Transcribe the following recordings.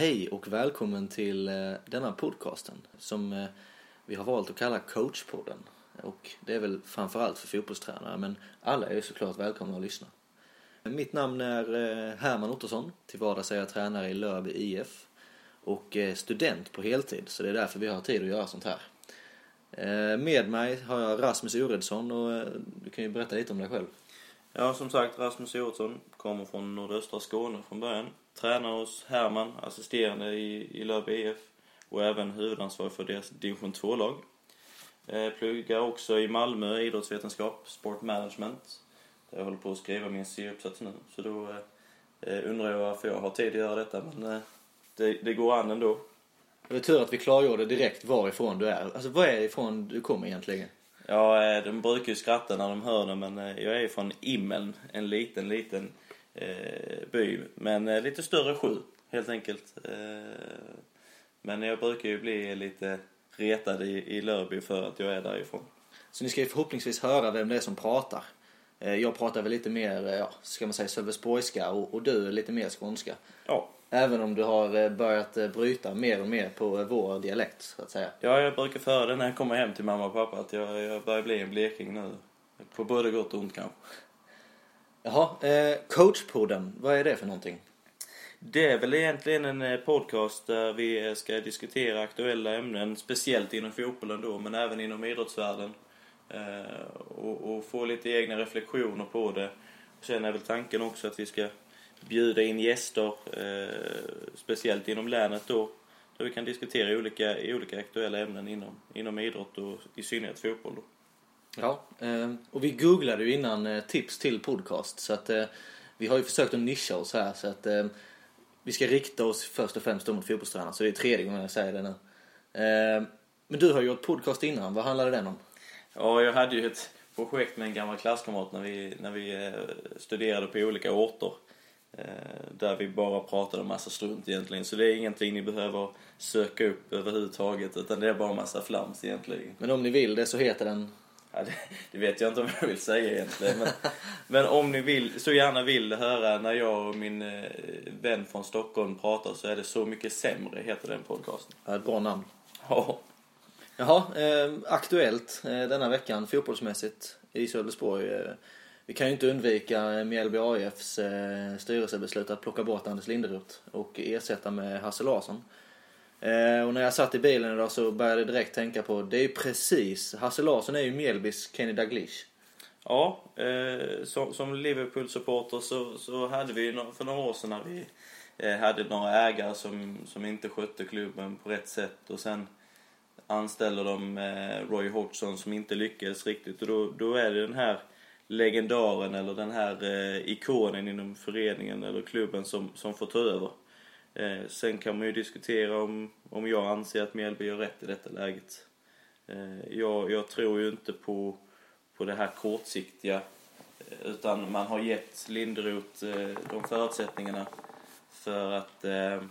Hej och välkommen till eh, denna podcasten som eh, vi har valt att kalla Coachpodden. Och det är väl framförallt för fotbollstränare men alla är ju såklart välkomna att lyssna. Mitt namn är eh, Herman Ottosson. Till vardags är jag tränare i Lörby IF och student på heltid så det är därför vi har tid att göra sånt här. Med mig har jag Rasmus Oredsson och du kan ju berätta lite om dig själv. Ja, som sagt, Rasmus Oredsson kommer från nordöstra Skåne från början. Tränar hos Herman, assisterande i, i Löbe IF och även huvudansvarig för deras division 2-lag. Eh, pluggar också i Malmö idrottsvetenskap, sport management. Där jag håller på att skriva min C-uppsats nu. Så då eh, undrar jag varför jag har tid att göra detta, men eh, det, det går an ändå. Det är tur att vi klargjorde direkt varifrån du är. Alltså var är ifrån du kommer egentligen? Ja, eh, de brukar ju skratta när de hör det, men eh, jag är från Immeln, en liten, liten eh, by. Men eh, lite större sjö, helt enkelt. Eh, men jag brukar ju bli lite retad i, i Lörby för att jag är därifrån. Så ni ska ju förhoppningsvis höra vem det är som pratar. Eh, jag pratar väl lite mer, ja, ska man säga sölvesborgska och, och du lite mer skånska. Ja. Även om du har börjat bryta mer och mer på vår dialekt, så att säga. Ja, jag brukar föra det när jag kommer hem till mamma och pappa att jag, jag börjar bli en bleking nu. På både gott och ont kanske. Jaha, eh, coachpodden, vad är det för någonting? Det är väl egentligen en eh, podcast där vi eh, ska diskutera aktuella ämnen, speciellt inom fotbollen då, men även inom idrottsvärlden. Eh, och, och, få lite egna reflektioner på det. Sen är väl tanken också att vi ska bjuda in gäster, eh, speciellt inom länet då, där vi kan diskutera olika, olika aktuella ämnen inom, inom idrott och i synnerhet fotboll då. Ja, eh, och vi googlade ju innan eh, tips till podcast så att eh, vi har ju försökt att nischa oss här så att vi ska rikta oss först och främst mot fotbollstränare så det är tredje gången jag säger det nu. Men du har gjort podcast innan, vad handlade den om? Ja, jag hade ju ett projekt med en gammal klasskamrat när vi, när vi studerade på olika orter. Där vi bara pratade massa strunt egentligen. Så det är ingenting ni behöver söka upp överhuvudtaget utan det är bara massa flams egentligen. Men om ni vill det så heter den? Ja, det, det, vet jag inte om jag vill säga egentligen. Men, men om ni vill, så gärna vill höra när jag och min eh, vän från Stockholm pratar så är det Så mycket sämre, heter den podcasten. Ja, ett bra namn. Ja. Jaha, eh, aktuellt eh, denna veckan fotbollsmässigt i Sölvesborg. Eh, vi kan ju inte undvika Mjällby AIFs eh, styrelsebeslut att plocka bort Anders Linderoth och ersätta med Hasse Larsson. Eh, och när jag satt i bilen idag så började jag direkt tänka på, det är ju precis, Hasse Larsson är ju Mjällbys Kenny Dalglish. Ja, eh, som, som Liverpool-supporter så, så hade vi för några år sedan när vi eh, hade några ägare som, som inte skötte klubben på rätt sätt och sen anställer de eh, Roy Hodgson som inte lyckades riktigt och då, då är det den här legendaren eller den här eh, ikonen inom föreningen eller klubben som, som får ta över. Eh, sen kan man ju diskutera om, om jag anser att Mjällby gör rätt i detta läget. Eh, jag, jag tror ju inte på, på det här kortsiktiga eh, utan man har gett Linderoth eh, de förutsättningarna för att eh,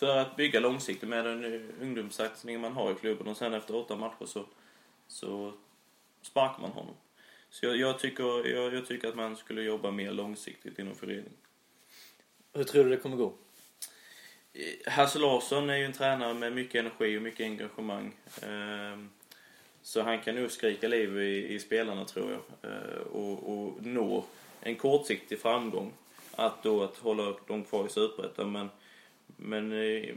för att bygga långsiktigt med den eh, ungdomssatsning man har i klubben och sen efter åtta matcher så, så sparkar man honom. Så jag, jag tycker, jag, jag, tycker att man skulle jobba mer långsiktigt inom föreningen. Hur tror du det kommer gå? Eh, Hasse Larsson är ju en tränare med mycket energi och mycket engagemang. Ehm, så han kan nog skrika liv i, i spelarna tror jag. Eh, och, och nå en kortsiktig framgång. Att då att hålla dem kvar i Superettan. Men, men eh,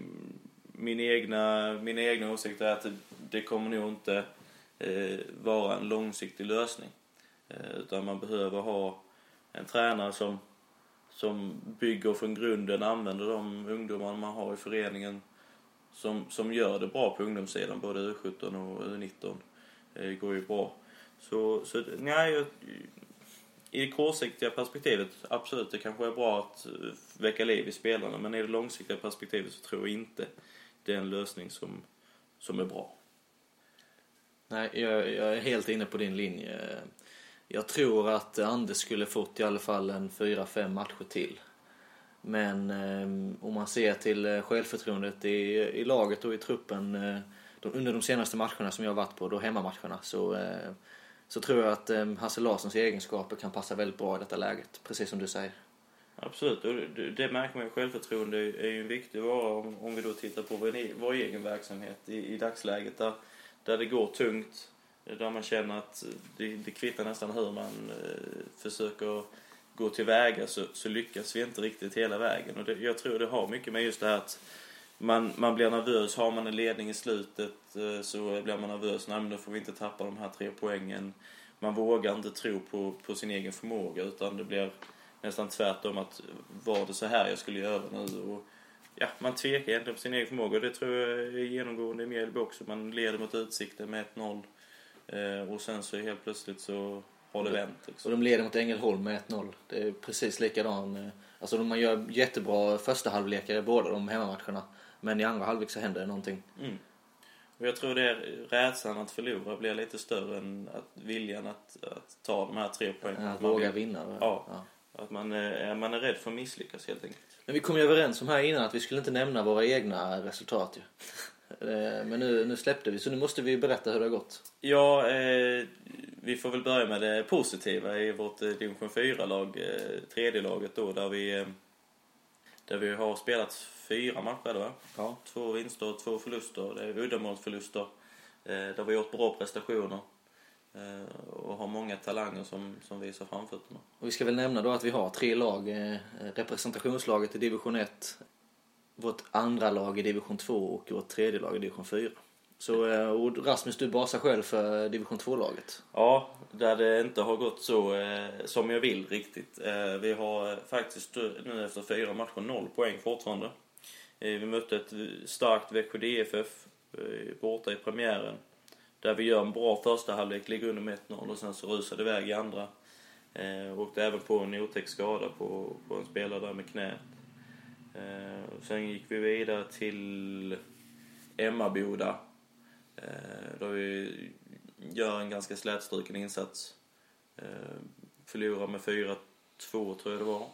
min egna, min egna åsikt är att det, kommer nog inte vara en långsiktig lösning. Utan man behöver ha en tränare som som bygger från grunden, använder de ungdomar man har i föreningen som, som gör det bra på ungdomssidan, både U17 och U19 eh, går ju bra. Så, så nej, i det kortsiktiga perspektivet, absolut, det kanske är bra att eh, väcka liv i spelarna, men i det långsiktiga perspektivet så tror jag inte det är en lösning som, som är bra. Nej, jag, jag är helt inne på din linje. Jag tror att Anders skulle fått i alla fall en 4-5 matcher till. Men eh, om man ser till eh, självförtroendet i, i laget och i truppen eh, de, under de senaste matcherna som jag har varit på, då hemmamatcherna, så, eh, så tror jag att eh, Hasse Larssons egenskaper kan passa väldigt bra i detta läget, precis som du säger. Absolut, och det, det märker man ju. Självförtroende är ju en viktig vara om, om vi då tittar på vår, e-, vår egen verksamhet i, i dagsläget. Där, där det går tungt, där man känner att det, det kvittar nästan hur man eh, försöker gå tillväga så, så lyckas vi inte riktigt hela vägen. Och det, jag tror det har mycket med just det här att man, man blir nervös. Har man en ledning i slutet eh, så blir man nervös. Nej, men då får vi inte tappa de här tre poängen. Man vågar inte tro på, på sin egen förmåga utan det blir nästan tvärtom att var det så här jag skulle göra nu? Och, ja, man tvekar egentligen på sin egen förmåga. Det tror jag är genomgående i Mjällby också. Man leder mot Utsikten med 1-0 och sen så helt plötsligt så har det vänt. Liksom. Och de leder mot Ängelholm med 1-0. Det är precis likadan. eh, Alltså man gör jättebra första halvlekar i båda de hemmamatcherna. Men i andra halvlek så händer det någonting. Mm. Och jag tror det är rädslan att förlora blir lite större än att viljan att, att ta de här tre poängen. Att våga vinna. Ja. Att man är, man är rädd för att misslyckas helt enkelt. Men vi kom ju överens om här innan att vi skulle inte nämna våra egna resultat ju. Eh, Men nu, nu släppte vi så nu måste vi berätta hur det har gått. Ja, eh, vi får väl börja med det positiva i vårt eh, division 4-lag, eh, tredje laget då, där vi, eh, där vi har spelat fyra matcher, va? Ja. Två vinster och två förluster. Det är uddamålsförluster. Eh, där vi har gjort bra prestationer. Och har många talanger som, som visar framfötterna. Och vi ska väl nämna då att vi har tre lag. Representationslaget i division 1, vårt andra lag i division 2 och vårt tredje lag i division 4. Så eh, och Rasmus, du basar själv för division 2-laget. Ja, där det inte har gått så eh, som jag vill riktigt. Eh, vi har faktiskt eh, nu efter fyra matcher noll poäng fortfarande. Eh, vi mötte ett starkt Växjö DFF eh, borta i premiären. Där vi gör en bra första halvlek, ligger under med 1-0 och sen så rusar det iväg i andra. Eh, åkte även på en otäck skada på, på en spelare där med knät. Eh, sen gick vi vidare till Emmaboda. Eh, då vi gör en ganska slätstruken insats. Eh, förlorar med 4-2 tror jag det var.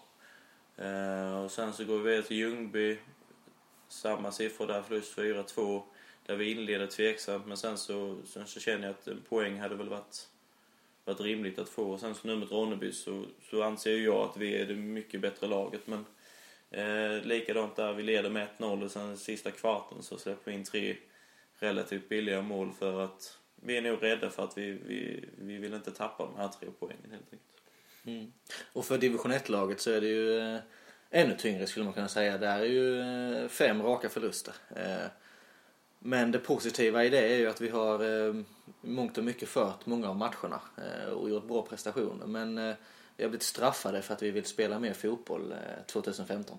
Eh, och sen så går vi vidare till Ljungby. Samma siffror där, förlust 4-2. Där vi inleder tveksamt men sen så, sen så känner jag att en poäng hade väl varit, varit rimligt att få. Och sen så nu mot Ronneby så, så anser jag att vi är det mycket bättre laget. Men eh, likadant där, vi leder med 1-0 och sen sista kvarten så släpper vi in tre relativt billiga mål för att vi är nog rädda för att vi, vi, vi vill inte tappa de här tre poängen helt enkelt. Mm. Och för division 1-laget så är det ju eh, ännu tyngre skulle man kunna säga. Där är ju eh, fem raka förluster. Eh, men det positiva i det är ju att vi har eh, mångt och mycket fört många av matcherna eh, och gjort bra prestationer. Men eh, har blivit straffade för att vi vill spela mer fotboll eh, 2015.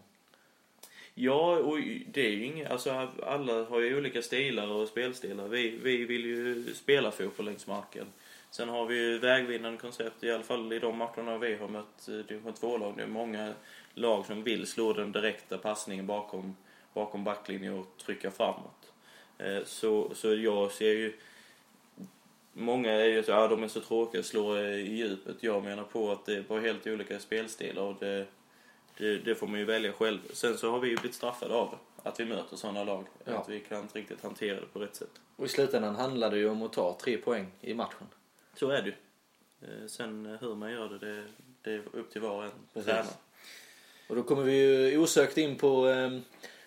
Ja, och det är ju inget, alltså alla har ju olika stilar och spelstilar. Vi, vi vill ju spela fotboll längs marken. Sen har vi ju vägvinnande koncept, i alla fall i de matcherna vi har mött division 2-lag. Det är många lag som vill slå den direkta passningen bakom, bakom backlinjen och trycka framåt. Eh, så, så jag ser ju... Många är ju så ja, de är så tråkiga, slår i djupet. Jag menar på att det är bara helt olika spelstilar och det, det, det får man ju välja själv. Sen så har vi ju blivit straffade av. Att vi möter sådana lag. Ja. Att vi kan inte riktigt hantera det på rätt sätt. Och i slutändan handlar det ju om att ta tre poäng i matchen. Så är det ju. Eh, Sen hur man gör det, det, det är upp till var och en Precis. tränare. Och då kommer vi ju osökt in på, eh,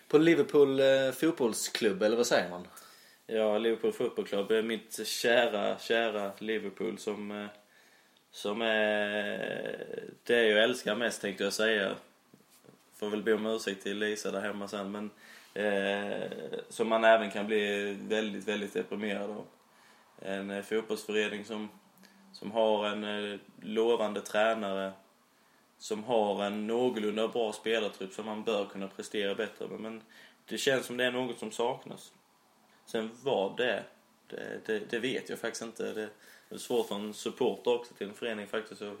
på Liverpool eh, fotbollsklubb, eller vad säger man? Ja, Liverpool Football Club är mitt kära, kära Liverpool som, eh, som är det jag älskar mest tänkte jag säga. Får väl be om ursäkt till Lisa där hemma sen men eh, som man även kan bli väldigt, väldigt deprimerad av. En eh, fotbollsförening som, som har en eh, lovande tränare som har en någorlunda bra spelartrupp som man bör kunna prestera bättre med. Men det känns som det är något som saknas. Sen vad det är, det, det, det vet jag faktiskt inte. Det, det är svårt för en supporter också till en förening faktiskt att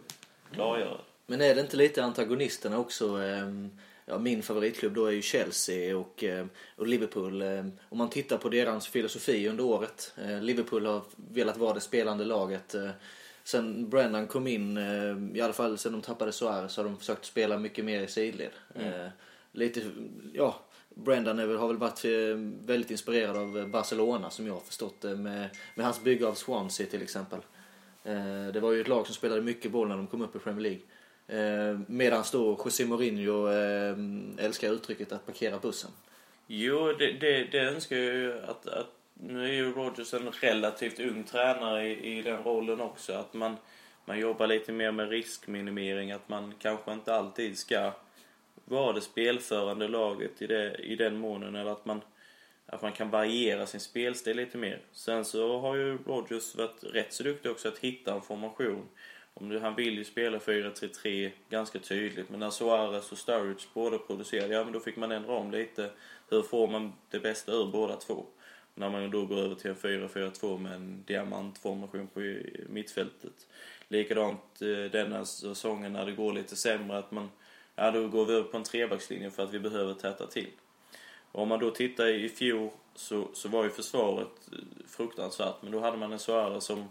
klargöra. Men är det inte lite antagonisterna också? ehm, Ja, min favoritklubb då är ju Chelsea och, ehm, och Liverpool. ehm, Om man tittar på deras filosofi under året. eh, Liverpool har velat vara det spelande laget. eh, Sen Brennan kom in, eh, i alla fall sen de tappade Suarez, så har de försökt spela mycket mer i sidled. Eh, Lite, ja, Brendan väl, har väl varit eh, väldigt inspirerad av eh, Barcelona som jag har förstått det med, med hans bygge av Swansea till exempel. Eh, det var ju ett lag som spelade mycket boll när de kom upp i Premier League. Eh, Medan då José Mourinho eh, älskar uttrycket att parkera bussen. Jo, det, det, det önskar jag ju att, att... Nu är ju Rogers en relativt ung tränare i, i den rollen också. Att man, man jobbar lite mer med riskminimering. Att man kanske inte alltid ska vara det spelförande laget i, det, i den månen. Eller att man, att man kan variera sin spelstil lite mer. Sen så har ju Rodgers varit rätt så duktig också att hitta en formation. Om du, han vill ju spela 4-3-3 ganska tydligt. Men när Suarez och Sturridge båda producerade, ja men då fick man ändra om lite. Hur får man det bästa ur båda två? När man då går över till en 4-4-2 med en diamantformation på mittfältet. Likadant eh, denna säsongen när det går lite sämre att man, ja då går vi över på en trebackslinje för att vi behöver täta till. Och om man då tittar i fjol så, så var ju försvaret eh, fruktansvärt men då hade man en Suarez som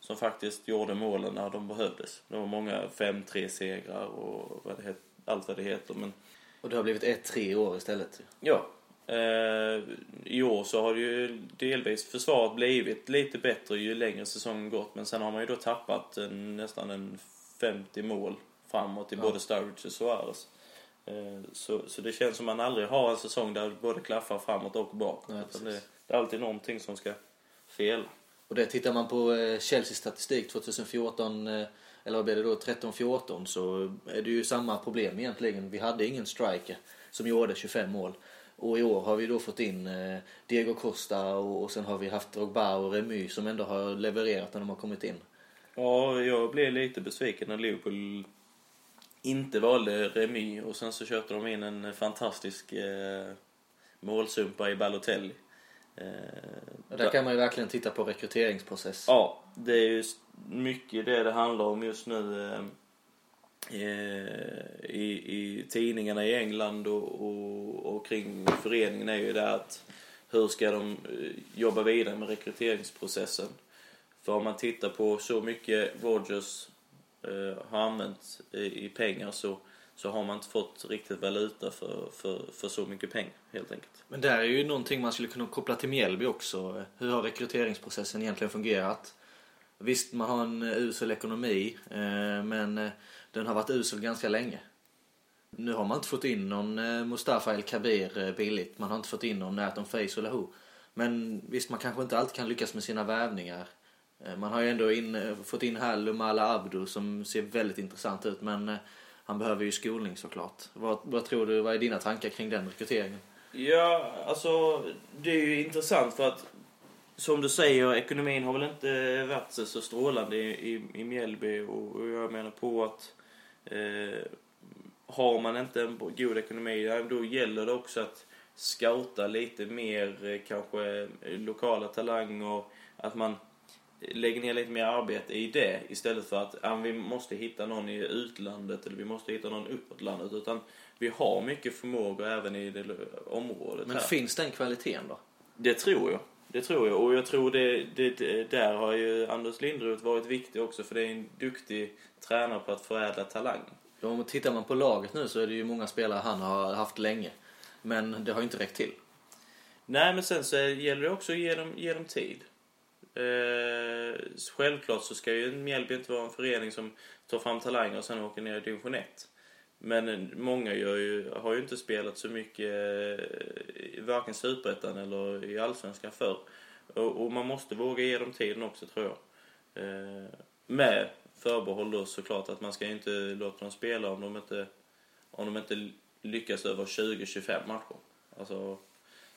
som faktiskt gjorde målen när de behövdes. Det var många 5-3 segrar och vad det allt vad det heter. Men... Och det har blivit 1-3 i år istället. Ja. Eh, I år så har det ju delvis försvaret blivit lite bättre ju längre säsongen gått. Men sen har man ju då tappat en, nästan en 50 mål framåt i ja. både Sturridge och Suarez. Eh, så, så det känns som man aldrig har en säsong där det både klaffar framåt och bakåt. Nej, det, det är alltid någonting som ska fel. Och det tittar man på eh, Chelseas statistik 2014 eh, eller vad blev det då, 13-14 så är det ju samma problem egentligen. Vi hade ingen striker som gjorde 25 mål. Och i år har vi då fått in Diego Costa och, och sen har vi haft Drogba och Remy som ändå har levererat när de har kommit in. Ja, jag blev lite besviken när Liverpool inte valde Remy och sen så köpte de in en fantastisk eh, målsumpa i Balotelli. Eh, där kan man ju verkligen titta på rekryteringsprocess. Ja, det är ju mycket det det handlar om just nu eh, eh, i, i tidningarna i England och, och, och kring föreningen är ju det att hur ska de eh, jobba vidare med rekryteringsprocessen? För om man tittar på så mycket Rogers Eh, har använt i, pengar så så har man inte fått riktigt valuta för, för, för så mycket pengar helt enkelt. Men det är ju någonting man skulle kunna koppla till Mjällby också. Hur har rekryteringsprocessen egentligen fungerat? Visst, man har en usel ekonomi, eh, men eh, den har varit usel ganska länge. Nu har man inte fått in någon Mustafa El Kabir billigt. Man har inte fått in någon Nathan Face eller Lahu. Men visst, man kanske inte alltid kan lyckas med sina värvningar. Eh, man har ju ändå in, eh, fått in här Lumala Abdu som ser väldigt intressant ut, men eh, han behöver ju skolning såklart. Vad, vad tror du, vad är dina tankar kring den rekryteringen? Ja, alltså det är ju intressant för att som du säger, ekonomin har väl inte varit så strålande i, i, i Mjällby och jag menar på att eh, har man inte en god ekonomi, då gäller det också att scouta lite mer kanske lokala talanger, att man lägger ner lite mer arbete i det istället för att ja, vi måste hitta någon i utlandet eller vi måste hitta någon uppåt landet. Utan vi har mycket förmåga även i det området Men här. finns den kvaliteten då? Det tror jag. Det tror jag. Och jag tror det, det, det där har ju Anders Lindroth varit viktig också för det är en duktig tränare på att förädla talang. Ja, om tittar man på laget nu så är det ju många spelare han har haft länge. Men det har ju inte räckt till. Nej, men sen så gäller det också att ge dem, ge dem tid. Eh, självklart så ska ju Mjällby inte vara en förening som tar fram talanger och sen åker ner i division 1. Men många gör ju, har ju inte spelat så mycket eh, varken Superettan eller i Allsvenskan förr. Och, och, man måste våga ge dem tiden också tror jag. Eh, med förbehåll då såklart att man ska inte låta dem spela om de inte, om de inte lyckas över 20-25 matcher. Alltså,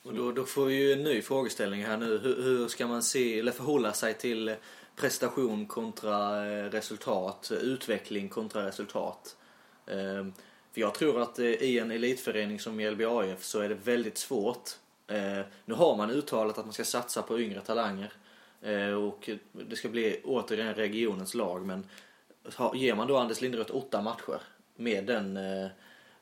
och då, då får vi ju en ny frågeställning här nu. Hur, hur ska man se, eller förhålla sig till prestation kontra eh, resultat, utveckling kontra resultat? Ehm, för jag tror att eh, i en elitförening som i AIF så är det väldigt svårt. Ehm, nu har man uttalat att man ska satsa på yngre talanger ehm, och det ska bli återigen regionens lag men ger man då Anders Linderoth åtta matcher med, den, eh,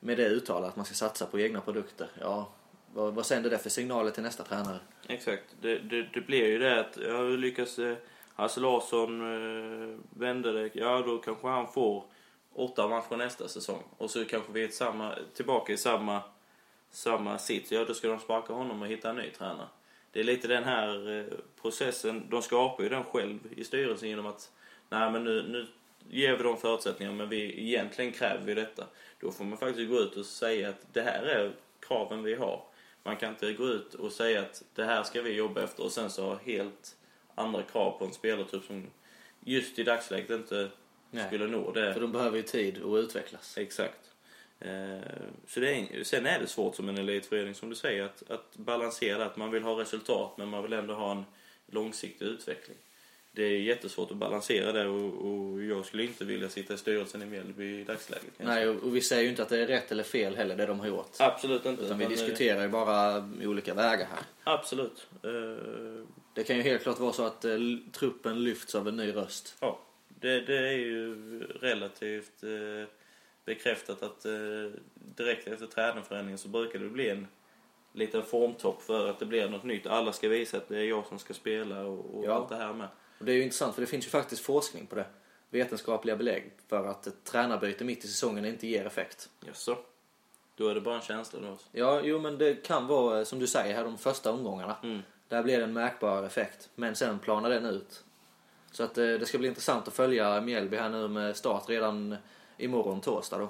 med det uttalet att man ska satsa på egna produkter, ja vad, vad sänder det för signaler till nästa tränare? Exakt. Det, det, det blir ju det att, jag lyckas eh, Hasse Larsson eh, vända det, ja då kanske han får åtta matcher nästa säsong. Och så kanske vi är samma, tillbaka i samma, samma sits. Ja, då ska de sparka honom och hitta en ny tränare. Det är lite den här eh, processen, de skapar ju den själv i styrelsen genom att, nej men nu, nu ger vi dem förutsättningar men vi egentligen kräver vi detta. Då får man faktiskt gå ut och säga att det här är kraven vi har. Man kan inte gå ut och säga att det här ska vi jobba efter och sen så ha helt andra krav på en spelartrupp som just i dagsläget inte Nej. skulle nå det. För de behöver ju tid att utvecklas. Exakt. Eh, Så det är, sen är det svårt som en elitförening som du säger att, att balansera. Att man vill ha resultat men man vill ändå ha en långsiktig utveckling. Det är jättesvårt att balansera det och, och jag skulle inte vilja sitta i styrelsen i Mjällby i dagsläget. Nej, och och vi säger ju inte att det är rätt eller fel heller, det de har gjort. Absolut inte. Utan vi eh, diskuterar ju bara olika vägar här. Absolut. Eh, Det kan ju helt klart vara så att eh, truppen lyfts av en ny röst. Ja, det, det är ju relativt bekräftat att direkt efter tränarförändringen så brukar det bli en liten formtopp för att det blir något nytt. Alla ska visa att det är jag som ska spela och, och Ja. allt det här med. Och det är ju intressant för det finns ju faktiskt forskning på det. Vetenskapliga belägg för att ett tränarbyte mitt i säsongen inte ger effekt. Jaså? Då är det bara en känsla då? alltså. Ja, jo men det kan vara eh, som du säger här de första omgångarna. Mm. Där blir det en märkbar effekt. Men sen planar den ut. Så att eh, det ska bli intressant att följa Mjällby här nu med start redan imorgon torsdag då.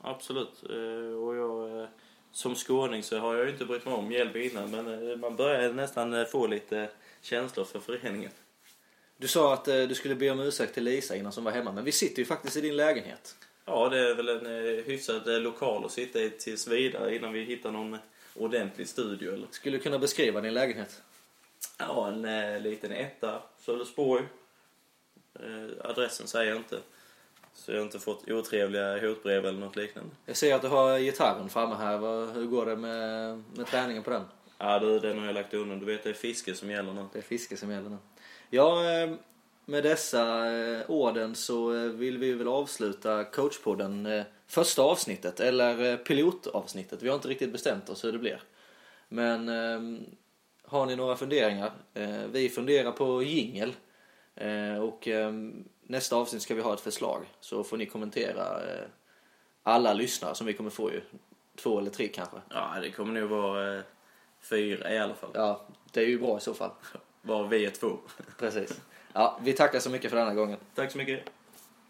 Absolut. Eh, och jag, som skåning så har jag ju inte brytt mig om Mjällby innan men man börjar nästan få lite känslor för föreningen. Du sa att eh, du skulle be om ursäkt till Lisa innan som var hemma. Men vi sitter ju faktiskt i din lägenhet. Ja, det är väl en eh, hyfsad eh, lokal att sitta i tills vidare innan vi hittar någon ordentlig studio eller? Skulle du kunna beskriva din lägenhet? Ja, en eh, liten etta, Sölvesborg. Eh, adressen säger jag inte. Så jag har inte fått otrevliga hotbrev eller något liknande. Jag ser att du har gitarren framme här. Hur går det med, med träningen på den? Ja, du, den har jag lagt undan. Du vet, det är fiske som gäller nu. Det är fiske som gäller nu. Ja, eh, med dessa eh, orden så eh, vill vi väl avsluta coachpodden första avsnittet, eller pilotavsnittet. Vi har inte riktigt bestämt oss hur det blir. Men har ni några funderingar? Vi funderar på jingel. Och nästa avsnitt ska vi ha ett förslag. Så får ni kommentera alla lyssnare som vi kommer få ju. Två eller tre kanske. Ja, det kommer nog vara fyra i alla fall. Ja, det är ju bra i så fall. Var vi är två. Precis. Ja, vi tackar så mycket för denna gången. Tack så mycket.